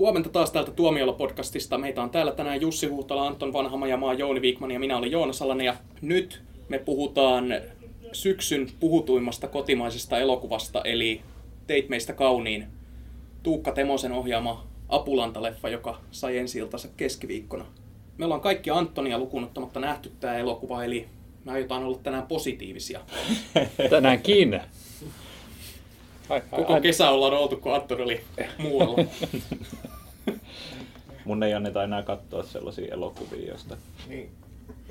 Huomenta taas täältä Tuomiolla-podcastista. Meitä on täällä tänään Jussi Huhtala, Anton Vanhama ja maa Jouni Viikman ja minä olen Joona Salanen. Ja nyt me puhutaan syksyn puhutuimmasta kotimaisesta elokuvasta, eli Teit meistä kauniin. Tuukka Temosen ohjaama Apulanta-leffa, joka sai ensi keskiviikkona. Me ollaan kaikki Antonia lukunottamatta nähty tämä elokuva, eli me aiotaan olla tänään positiivisia. Tänäänkin. Koko kesä ollaan oltu, kun Antoni oli muualla. Mun ei anneta enää katsoa sellaisia elokuvia, joista niin.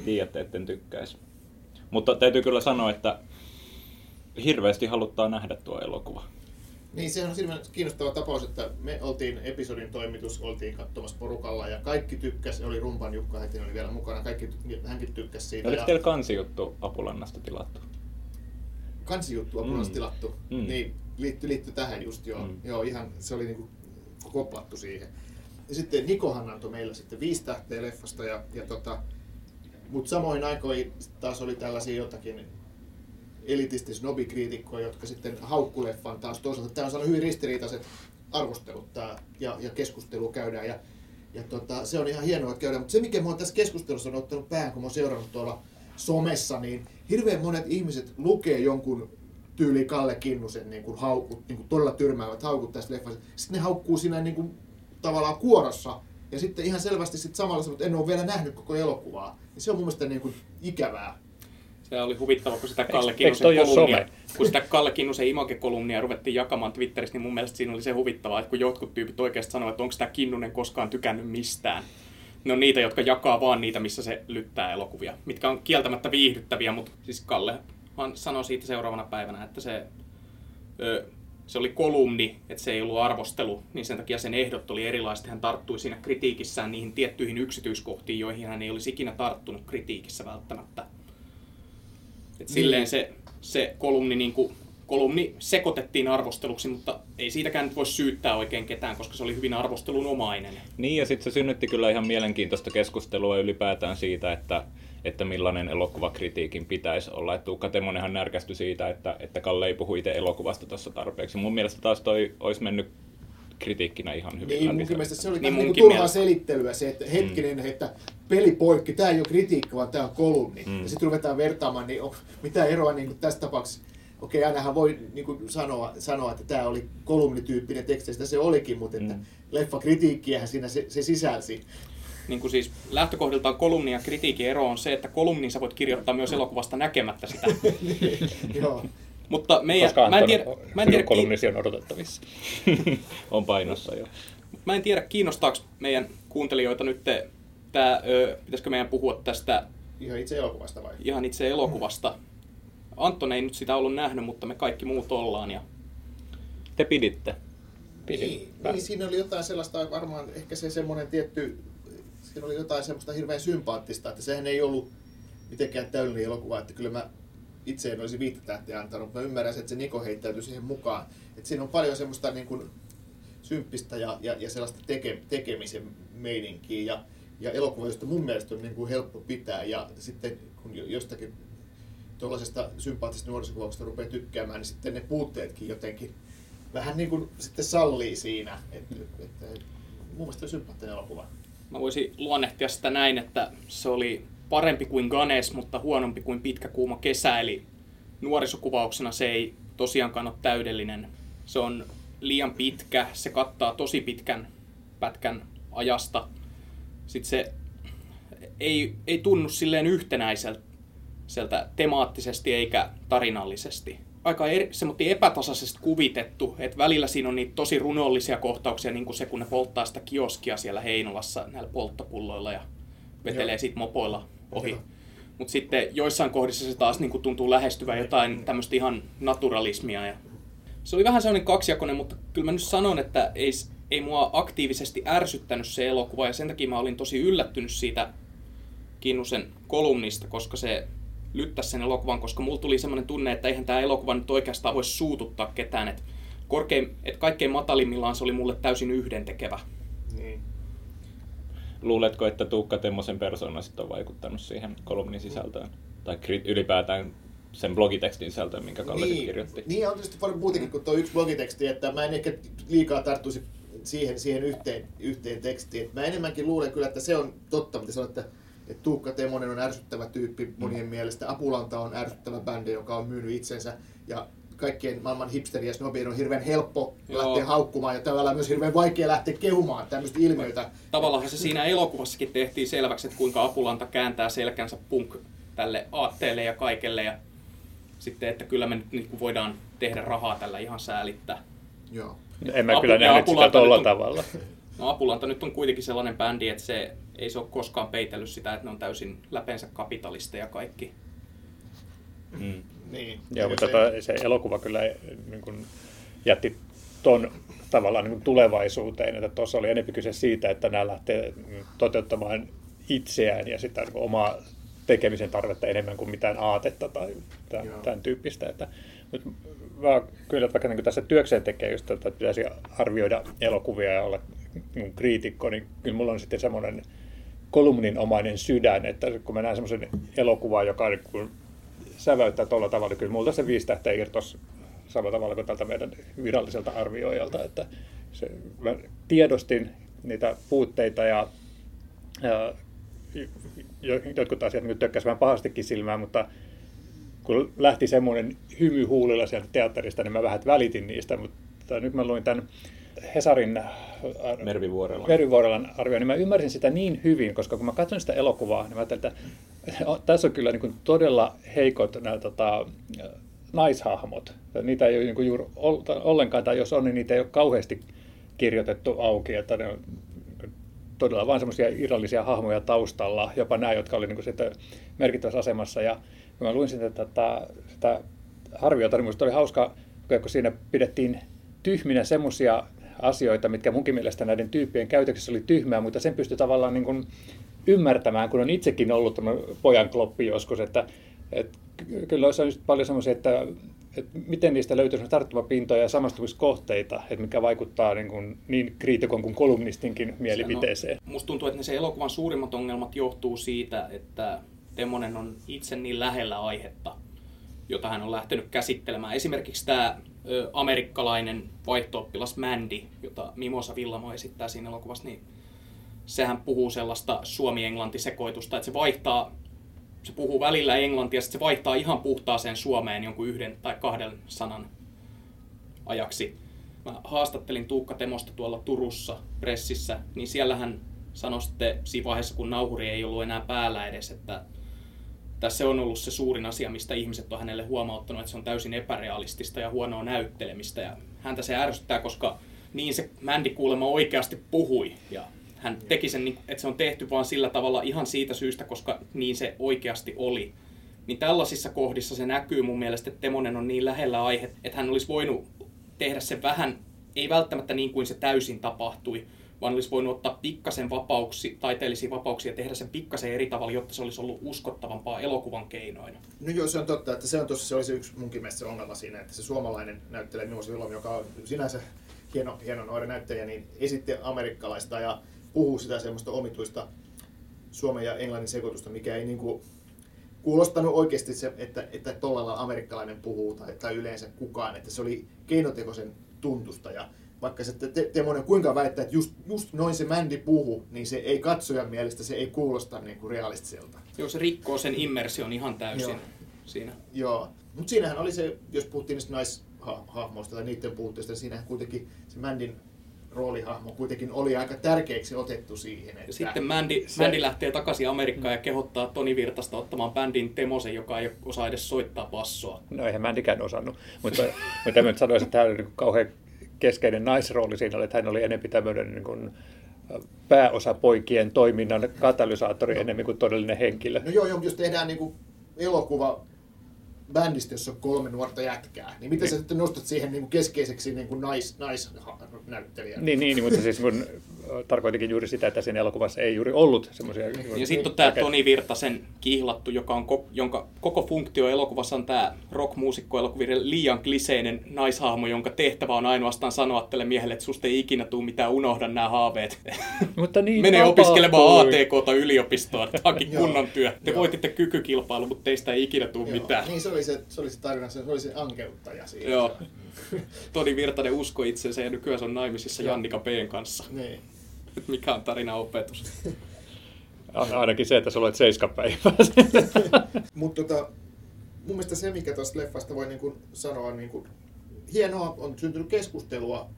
tiedätte, etten tykkäisi. Mutta täytyy kyllä sanoa, että hirveästi haluttaa nähdä tuo elokuva. Niin, sehän on hirveän kiinnostava tapaus, että me oltiin episodin toimitus, oltiin katsomassa porukalla ja kaikki tykkäs, oli Rumpan Jukka heti oli vielä mukana, kaikki, hänkin tykkäs siitä. Oliko ja... teillä kansijuttu Apulannasta tilattu? Kansijuttu Apulannasta mm. tilattu, mm. niin liittyi, liittyi tähän just joo. Mm. Joo, ihan se oli niinku koplattu siihen. Ja sitten Nikohan antoi meillä sitten viisi tähteä leffasta ja, ja tota, mutta samoin aikoin taas oli tällaisia jotakin elitistis nobikriitikkoja, jotka sitten haukkuleffan taas toisaalta. Tämä on saanut hyvin ristiriitaiset arvostelut tää, ja, ja keskustelu käydään. Ja, ja tota, se on ihan hienoa, että käydään. Mutta se, mikä minua tässä keskustelussa on ottanut päähän, kun olen seurannut tuolla somessa, niin hirveän monet ihmiset lukee jonkun tyyli Kalle Kinnusen niin kuin haukut, niin kuin todella tyrmäävät haukut tässä leffassa. Sitten ne haukkuu siinä niin kuin, tavallaan kuorossa. Ja sitten ihan selvästi sit samalla sanoo, että en ole vielä nähnyt koko elokuvaa. Ja se on mun mielestä niin kuin ikävää. Se oli huvittava, kun sitä Kalle Kinnusen kolumnia, kun sitä Kalle Kinnusen Image-kolumnia ruvettiin jakamaan Twitterissä, niin mun mielestä siinä oli se huvittavaa, että kun jotkut tyypit oikeasti sanoivat, että onko sitä Kinnunen koskaan tykännyt mistään. Ne on niitä, jotka jakaa vaan niitä, missä se lyttää elokuvia, mitkä on kieltämättä viihdyttäviä, mutta siis Kalle sanoi siitä seuraavana päivänä, että se, se oli kolumni, että se ei ollut arvostelu, niin sen takia sen ehdot oli erilaiset. Hän tarttui siinä kritiikissään niihin tiettyihin yksityiskohtiin, joihin hän ei olisi ikinä tarttunut kritiikissä välttämättä. Et niin. silleen se, se kolumni, niin kuin, kolumni sekoitettiin arvosteluksi, mutta ei siitäkään nyt voi syyttää oikein ketään, koska se oli hyvin arvostelunomainen. Niin, ja sitten se synnytti kyllä ihan mielenkiintoista keskustelua ylipäätään siitä, että, että millainen elokuvakritiikin pitäisi olla. Että Tuukka Temonenhan närkästyi siitä, että, että Kalle ei puhu itse elokuvasta tuossa tarpeeksi. Mun mielestä taas toi olisi mennyt kritiikkinä ihan hyvin. Niin, mun mielestä se oli niin niin turhaa selittelyä se, että hetkinen, mm. että peli poikki, tämä ei ole kritiikka, vaan tämä on kolumni. Mm. Ja sitten ruvetaan vertaamaan, niin on, mitä eroa niin tässä tapauksessa okei, okay, ainahan voi niin kuin sanoa, sanoa, että tämä oli kolumnityyppinen teksti, sitä se olikin, mutta että mm. leffakritiikkiähän siinä se, se sisälsi. Niin kuin siis lähtökohdiltaan kolumni ja kritiikin ero on se, että kolumnin sä voit kirjoittaa myös elokuvasta näkemättä sitä. niin, joo. Mutta meidän, mä en tiedä, mä en tiedä kolumnisi on odotettavissa. on painossa jo. Mä en tiedä, kiinnostaako meidän kuuntelijoita nyt tämä, pitäisikö meidän puhua tästä... Ihan itse elokuvasta vai? Ihan itse elokuvasta. Anton ei nyt sitä ollut nähnyt, mutta me kaikki muut ollaan. Ja... Te piditte. Pidin. Niin, niin, siinä oli jotain sellaista, varmaan ehkä se semmoinen tietty, siinä oli jotain semmoista hirveän sympaattista, että sehän ei ollut mitenkään täydellinen elokuva, että kyllä mä itse en olisi viittä tähteä antanut, mutta mä ymmärrän, että se Niko heittäytyi siihen mukaan. Että siinä on paljon semmoista niin kuin symppistä ja, ja, ja sellaista teke, tekemisen meininkiä ja, ja elokuva, josta mun mielestä on niin kuin helppo pitää ja sitten kun jostakin tuollaisesta sympaattisesta nuorisokuvauksesta rupeaa tykkäämään, niin sitten ne puutteetkin jotenkin vähän niin kuin sitten sallii siinä. Että, että, mun mielestä sympaattinen elokuva. Mä voisin luonnehtia sitä näin, että se oli parempi kuin Ganes, mutta huonompi kuin Pitkä kuuma kesä, eli nuorisokuvauksena se ei tosiaankaan ole täydellinen. Se on liian pitkä, se kattaa tosi pitkän pätkän ajasta. Sitten se ei, ei tunnu silleen yhtenäiseltä temaattisesti eikä tarinallisesti. Aika eri, epätasaisesti kuvitettu, että välillä siinä on niitä tosi runollisia kohtauksia, niin kuin se, kun ne polttaa sitä kioskia siellä Heinolassa näillä polttopulloilla ja vetelee sitten mopoilla ohi. Mutta sitten joissain kohdissa se taas niin kuin tuntuu lähestyvän jotain tämmöistä ihan naturalismia. Ja se oli vähän sellainen kaksijakoinen, mutta kyllä mä nyt sanon, että ei, ei mua aktiivisesti ärsyttänyt se elokuva ja sen takia mä olin tosi yllättynyt siitä Kinnusen kolumnista, koska se lyttäisi sen elokuvan, koska mulla tuli semmoinen tunne, että eihän tämä elokuva nyt oikeastaan voisi suututtaa ketään. Että korkein, et kaikkein matalimmillaan se oli mulle täysin yhdentekevä. Niin. Luuletko, että Tuukka Temmosen persona sitten on vaikuttanut siihen kolumnin sisältöön? Tai ylipäätään sen blogitekstin sisältöön, minkä Kalle niin, kirjoitti? Niin, on tietysti paljon muutenkin kuin tuo yksi blogiteksti, että mä en ehkä liikaa tarttuisi siihen, siihen yhteen, yhteen tekstiin. Mä enemmänkin luulen kyllä, että se on totta, mitä sanoit, että, että Tuukka Temonen on ärsyttävä tyyppi monien mm. mielestä. Apulanta on ärsyttävä bändi, joka on myynyt itsensä. Ja kaikkien maailman hipsteri ja snobien on hirveän helppo Joo. lähteä haukkumaan ja tavallaan myös hirveän vaikea lähteä kehumaan tämmöistä ilmiöitä. Tavallaan se siinä elokuvassakin tehtiin selväksi, että kuinka Apulanta kääntää selkänsä punk tälle aatteelle ja kaikelle. Ja sitten, että kyllä me nyt niin voidaan tehdä rahaa tällä ihan säälittää. Joo. En mä Apu, kyllä nähnyt sitä tuolla on, tavalla. No Apulanta nyt on kuitenkin sellainen bändi, että se ei se ole koskaan peitellyt sitä, että ne on täysin läpeensä kapitalisteja kaikki. Mm. Niin. Joo, mutta se... Tota, se elokuva kyllä niin kuin, jätti ton tavallaan niin kuin tulevaisuuteen, että tuossa oli enemmän kyse siitä, että nämä lähtee toteuttamaan itseään ja sitä niin omaa tekemisen tarvetta enemmän kuin mitään aatetta tai tämän, tämän tyyppistä. Että, mutta mä kyllä, että vaikka niin tässä työkseen tekee just, että pitäisi arvioida elokuvia ja olla niin kriitikko, niin kyllä mulla on sitten semmoinen kolumninomainen sydän, että kun mä näen semmoisen elokuvan, joka niin säväyttää tuolla tavalla, niin kyllä multa se viisi tähteä irtos samalla tavalla kuin tältä meidän viralliselta arvioijalta, että se, mä tiedostin niitä puutteita ja, ja jotkut asiat niin tökkäsivät vähän pahastikin silmään, mutta kun lähti semmoinen hymy huulilla sieltä teatterista, niin mä vähän välitin niistä, mutta nyt mä luin tämän Hesarin Mervivuorelan. Mervivuorelan arvio, niin mä ymmärsin sitä niin hyvin, koska kun mä katson sitä elokuvaa, niin mä ajattelin, että tässä on kyllä niin kuin todella heikot nämä tota, naishahmot. Niitä ei ole niin kuin juuri ollenkaan, tai jos on, niin niitä ei ole kauheasti kirjoitettu auki, että ne on todella vain semmoisia irrallisia hahmoja taustalla, jopa nämä, jotka olivat niin kuin merkittävässä asemassa. Ja kun mä luin sitä, tätä, sitä arviota, niin oli hauska, kun siinä pidettiin tyhminä semmoisia asioita, mitkä munkin mielestä näiden tyyppien käytöksessä oli tyhmää, mutta sen pystyi tavallaan niin kuin ymmärtämään, kun on itsekin ollut pojan kloppi joskus, että, että kyllä olisi paljon semmoisia, että, että miten niistä löytyisi tarttumapintoja ja samastumiskohteita, että mikä vaikuttaa niin, kuin, niin kriitikon kuin kolumnistinkin mielipiteeseen. No, musta tuntuu, että ne se elokuvan suurimmat ongelmat johtuu siitä, että Temonen on itse niin lähellä aihetta, jota hän on lähtenyt käsittelemään. Esimerkiksi tämä amerikkalainen vaihtooppilas Mandy, jota Mimosa Villamo esittää siinä elokuvassa, niin sehän puhuu sellaista suomi-englanti-sekoitusta, että se vaihtaa, se puhuu välillä englantia, ja se vaihtaa ihan puhtaaseen suomeen jonkun yhden tai kahden sanan ajaksi. Mä haastattelin Tuukka Temosta tuolla Turussa pressissä, niin siellähän sanoi sitten siinä vaiheessa, kun nauhuri ei ollut enää päällä edes, että tässä on ollut se suurin asia, mistä ihmiset on hänelle huomauttanut, että se on täysin epärealistista ja huonoa näyttelemistä. Ja häntä se ärsyttää, koska niin se Mandy kuulemma oikeasti puhui. Ja hän teki sen, niin, että se on tehty vaan sillä tavalla ihan siitä syystä, koska niin se oikeasti oli. Niin tällaisissa kohdissa se näkyy mun mielestä, että Temonen on niin lähellä aihe, että hän olisi voinut tehdä sen vähän, ei välttämättä niin kuin se täysin tapahtui, vaan olisi voinut ottaa pikkasen vapauksi, taiteellisia vapauksia ja tehdä sen pikkasen eri tavalla, jotta se olisi ollut uskottavampaa elokuvan keinoin. No joo, se on totta, että se on tossa, se olisi yksi munkin mielestä se ongelma siinä, että se suomalainen näyttelee Mimosa Vilom, joka on sinänsä hieno, hieno nuori näyttelijä, niin esitti amerikkalaista ja puhuu sitä semmoista omituista suomen ja englannin sekoitusta, mikä ei niinku kuulostanut oikeasti se, että, että tollalla amerikkalainen puhuu tai, tai yleensä kukaan, että se oli keinotekoisen tuntusta ja vaikka se te, Temonen kuinka väittää, että just, just noin se Mandy puhu, niin se ei katsojan mielestä, se ei kuulosta niin kuin realistiselta. Joo, se rikkoo sen immersion ihan täysin Joo. siinä. Joo, mutta siinähän oli se, jos puhuttiin niistä naishahmoista tai niiden puutteista, niin siinähän kuitenkin se Mandin roolihahmo kuitenkin oli aika tärkeäksi otettu siihen. Että ja sitten Mandy, se... Mandy lähtee takaisin Amerikkaan ja kehottaa Toni Virtasta ottamaan bändin Temosen, joka ei osaa edes soittaa passoa. No eihän Mandykään osannut, mutta, mutta mä nyt sanoisin, että tämä oli niin kauhean keskeinen naisrooli siinä, että hän oli enemmän tämmöinen niin kuin, pääosapoikien toiminnan katalysaattori no. enemmän kuin todellinen henkilö. No joo, joo jos tehdään niin kuin elokuva bändistä, jossa on kolme nuorta jätkää, niin miten niin. sä sitten nostat siihen niin kuin keskeiseksi niin kuin nais, naisnäyttelijän? Niin, niin, mutta siis kun tarkoitinkin juuri sitä, että siinä elokuvassa ei juuri ollut semmoisia... Ja sitten on tämä Toni Virtasen kihlattu, joka on, jonka koko funktio elokuvassa on tämä rockmuusikko-elokuvien liian kliseinen naishahmo, jonka tehtävä on ainoastaan sanoa tälle miehelle, että susta ei ikinä tule mitään, unohda nämä haaveet. Mutta niin Menee opiskelemaan ATK yliopistoon, tämä kunnon työ. Te voititte kykykilpailu, mutta teistä ei ikinä tule mitään. Niin se oli se, se, oli se tarina, se oli se ankeuttaja siinä. Joo. Toni Virtanen usko itseensä ja nykyään se on naimisissa Jannika P:n kanssa. Niin. Mikä on tarina opetus? Ainakin se, että sä olet seiskapäivää. Mutta tota, mun mielestä se, mikä tuosta leffasta voi niin kuin sanoa, niin kuin, hienoa, on syntynyt keskustelua,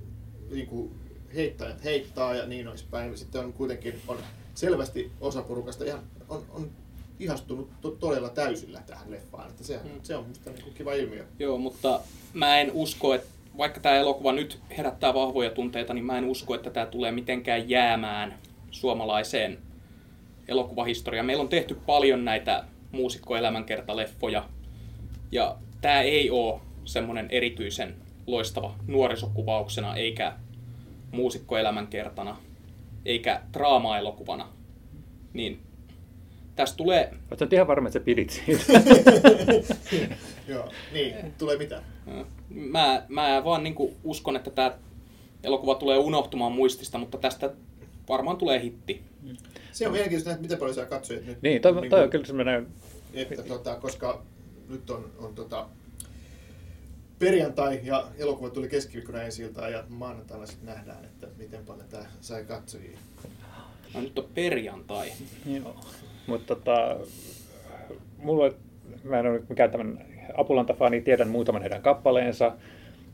niin kuin heittäjät heittaa ja niin päin. Sitten on kuitenkin on selvästi osa porukasta ihan, on, on ihastunut to, todella täysillä tähän leffaan. Että se, mm. se on minusta niin kiva ilmiö. Joo, mutta mä en usko, että vaikka tämä elokuva nyt herättää vahvoja tunteita, niin mä en usko, että tämä tulee mitenkään jäämään suomalaiseen elokuvahistoriaan. Meillä on tehty paljon näitä muusikkoelämänkertaleffoja, ja tämä ei ole semmoinen erityisen loistava nuorisokuvauksena, eikä muusikkoelämänkertana, eikä draama-elokuvana. Niin tästä tulee... Oletko ihan varma, että sä pidit siitä? Joo, niin, tulee mitä? Mä, mä vaan niin uskon, että tämä elokuva tulee unohtumaan muistista, mutta tästä varmaan tulee hitti. Se on mielenkiintoista, että miten paljon sä katsoit nyt. Niin, toi, niin toi on kyllä semmoinen... Että, tota, koska nyt on, on tota, perjantai ja elokuva tuli keskiviikkona ensi ja maanantaina sitten nähdään, että miten paljon tämä sai katsojia. No nyt on perjantai. Joo. Mutta tota, mulla, mä en ole mikään tämän Apulanta-fani, tiedän muutaman heidän kappaleensa.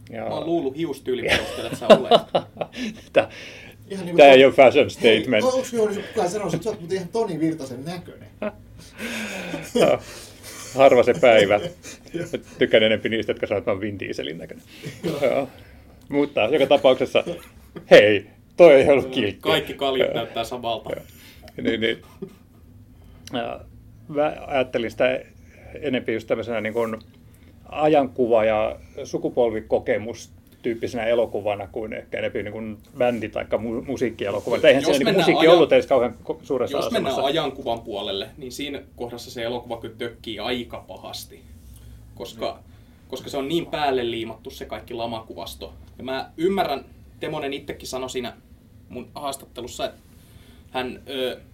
Ja... Mä oon luullut hiustyyli perusteella, että sä olet. Tämä, niin Tämä ei ole fashion statement. Onko kukaan sanonut, että sä oot ihan Toni Virtasen näköinen? no, harva se päivä. Tykkään enempi niistä, jotka sanoo, että mä oon Vin Dieselin näköinen. Mutta joka tapauksessa, hei, toi ei ollut kilkki. Kaikki kaljat näyttää samalta. niin, niin. Ja mä ajattelin sitä enempi just tämmöisenä niin kuin ajankuva- ja sukupolvikokemus tyyppisenä elokuvana kuin ehkä enemmän niin kuin bändi- tai mu- musiikkielokuva. Eihän se niin musiikki ajan... ollut edes kauhean suuressa Jos asemassa. mennään ajankuvan puolelle, niin siinä kohdassa se elokuva kyllä tökkii aika pahasti. Koska, mm. koska se on niin päälle liimattu se kaikki lamakuvasto. Ja mä ymmärrän, Temonen itsekin sanoi siinä mun haastattelussa, että hän,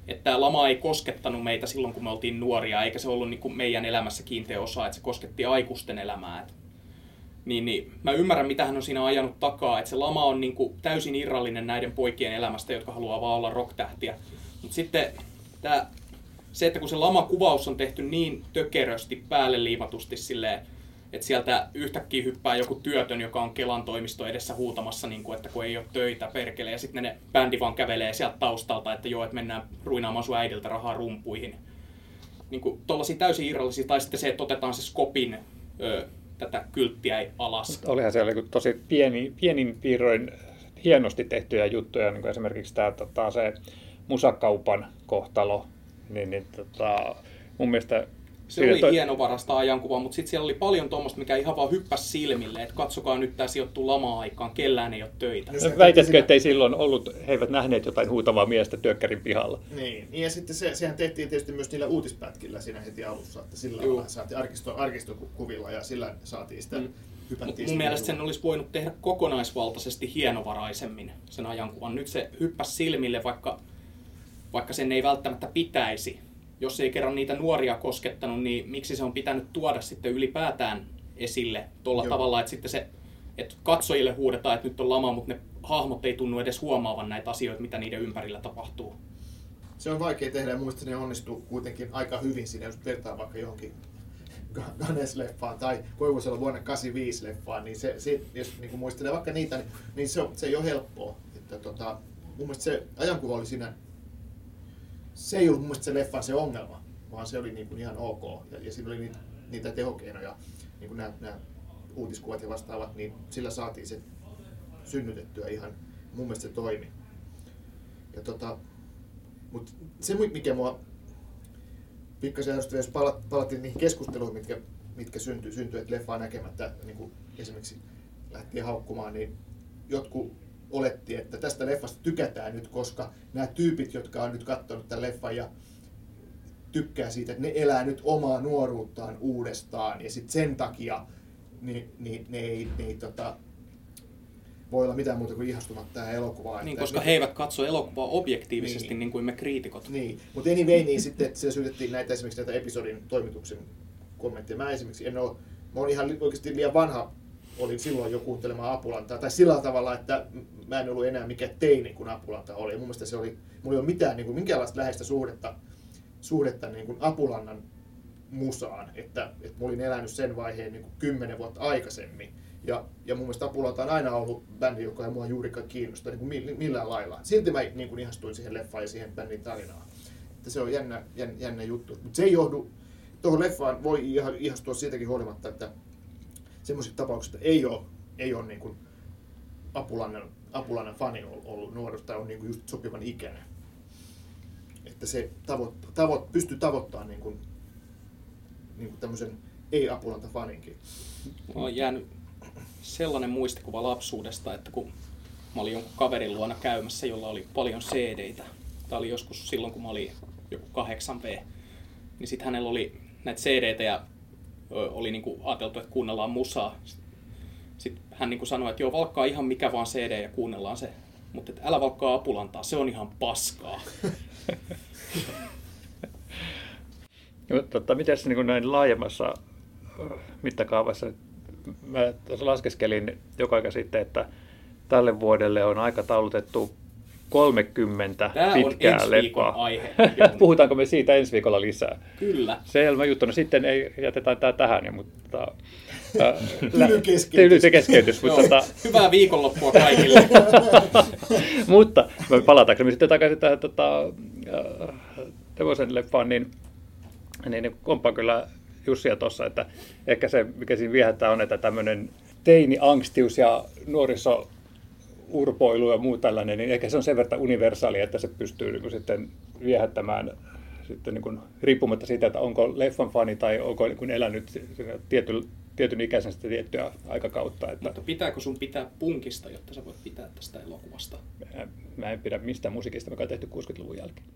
että tämä lama ei koskettanut meitä silloin, kun me oltiin nuoria, eikä se ollut niin kuin meidän elämässä kiinteä osa, että se kosketti aikuisten elämää. Että, niin, niin mä ymmärrän, mitä hän on siinä ajanut takaa, että se lama on niin kuin täysin irrallinen näiden poikien elämästä, jotka haluaa vaan olla rocktähtiä. Mutta sitten tämä, se, että kun se lamakuvaus on tehty niin tökerösti, päälle liimatusti silleen, että sieltä yhtäkkiä hyppää joku työtön, joka on Kelan toimisto edessä huutamassa, niin kuin, että kun ei ole töitä, perkele, ja sitten ne bändi vaan kävelee sieltä taustalta, että joo, että mennään ruinaamaan sun äidiltä rahaa rumpuihin. Niin kuin tollaisia täysin irrallisia, tai sitten se, että otetaan se skopin ö, tätä kylttiä alas. Olihan siellä tosi pieni, pienin piirroin hienosti tehtyjä juttuja, niin kuin esimerkiksi tämä tota, se musakaupan kohtalo, niin, niin tota, mun mielestä se oli toi... hienovarasta ajankuva, mutta sitten siellä oli paljon tuommoista, mikä ihan vaan hyppäsi silmille, että katsokaa nyt tämä sijoittuu lama-aikaan, kellään ei ole töitä. No, Väitätkö, että ei silloin ollut, he eivät nähneet jotain huutavaa miestä työkkärin pihalla? Niin, ja sitten se, sehän tehtiin tietysti myös niillä uutispätkillä siinä heti alussa, että sillä Juu. saatiin arkisto, arkistokuvilla ja sillä saatiin sitä mm. Hypättiin Mun mielestä sen olisi voinut tehdä kokonaisvaltaisesti hienovaraisemmin sen ajankuvan. Nyt se hyppäsi silmille, vaikka, vaikka sen ei välttämättä pitäisi jos ei kerran niitä nuoria koskettanut, niin miksi se on pitänyt tuoda sitten ylipäätään esille tuolla tavalla, että sitten se, että katsojille huudetaan, että nyt on lama, mutta ne hahmot ei tunnu edes huomaavan näitä asioita, mitä niiden ympärillä tapahtuu. Se on vaikea tehdä ja muista ne onnistuu kuitenkin aika hyvin siinä, jos vertaa vaikka johonkin Ganes-leffaan tai Koivusella vuonna 85 leffaan, niin se, se jos niin muistelee vaikka niitä, niin, niin se, se ei ole helppoa. Että, tota, mun mielestä se ajankuva oli siinä se ei ollut mun mielestä se leffan se ongelma, vaan se oli niin kuin ihan ok. Ja, ja siinä oli niitä, niitä tehokeinoja, niin kuin nämä, nämä uutiskuvat ja vastaavat, niin sillä saatiin se synnytettyä ihan, mun mielestä se toimi. Ja tota, mutta se, mikä mua pikkasen ärsytti, jos palattiin niihin keskusteluihin, mitkä, mitkä syntyi, syntyi että leffaa näkemättä niin kuin esimerkiksi lähtiin haukkumaan, niin jotkut oletti, että tästä leffasta tykätään nyt, koska nämä tyypit, jotka on nyt katsonut tämän leffan ja tykkää siitä, että ne elää nyt omaa nuoruuttaan uudestaan ja sitten sen takia niin, niin, ne ei, ne ei tota, voi olla mitään muuta kuin ihastumat tähän elokuvaan. Niin, koska he eivät katso elokuvaa objektiivisesti niin, niin kuin me kriitikot. Niin, mutta anyway, niin sitten että siellä syytettiin näitä esimerkiksi näitä episodin toimituksen kommentteja. Mä esimerkiksi en ole, mä oon ihan oikeasti liian vanha olin silloin jo kuuntelemaan Apulantaa. Tai sillä tavalla, että mä en ollut enää mikä teini kuin Apulanta oli. mun se oli, mulla ei ole mitään, niin kuin, minkäänlaista läheistä suhdetta, suhdetta niin kuin Apulannan musaan. Että, että mä olin elänyt sen vaiheen niin kuin kymmenen vuotta aikaisemmin. Ja, ja mun mielestä Apulanta on aina ollut bändi, joka ei mua juurikaan kiinnosta niin kuin millään lailla. Silti mä niin kuin ihastuin siihen leffaan ja siihen bändin tarinaan. Että se on jännä, jännä, jännä juttu. Mutta se ei johdu, tuohon leffaan voi ihastua siitäkin huolimatta, että semmoiset tapaukset ei ole, ei ole niin kuin Apulannan, Apulannan fani ollut nuoruus tai on niin kuin just sopivan ikäinen. Että se tavo, tavo, pystyy tavoittamaan niin kuin, niin kuin tämmöisen ei-Apulanta faninkin. On jäänyt sellainen muistikuva lapsuudesta, että kun mä olin jonkun kaverin luona käymässä, jolla oli paljon CD-tä. Tämä oli joskus silloin, kun mä olin joku 8V. Niin sitten hänellä oli näitä CD-tä ja oli niinku ajateltu, että kuunnellaan musaa. Sitten hän niinku sanoi, että joo, valkkaa ihan mikä vaan CD ja kuunnellaan se. Mutta älä valkkaa apulantaa, se on ihan paskaa. tota, miten se niin näin laajemmassa mittakaavassa, mä laskeskelin joka aika sitten, että tälle vuodelle on aikataulutettu 30 Tämä pitkää on leffaa. aihe. Puhutaanko me siitä ensi viikolla lisää? Kyllä. Selvä juttu. No sitten ei, jätetään tämä tähän, mutta... Keskeytys. Tyly keskeytys. mutta, tota, Hyvää viikonloppua kaikille. mutta palataanko me sitten takaisin tähän tota, Devosen leffaan, niin, niin, niin kompaan kyllä Jussia tuossa, että ehkä se, mikä siinä viehättää on, että tämmöinen teini-angstius ja nuoriso urpoilu ja muu tällainen, niin ehkä se on sen verran universaali, että se pystyy niin kuin sitten viehättämään sitten niin kuin, riippumatta siitä, että onko leffan fani tai onko niin kuin elänyt tietyn, tietyn ikäisen tiettyä aikakautta. Että... Mutta pitääkö sun pitää punkista, jotta sä voit pitää tästä elokuvasta? Mä, mä en pidä mistään musiikista, mikä on tehty 60-luvun jälkeen.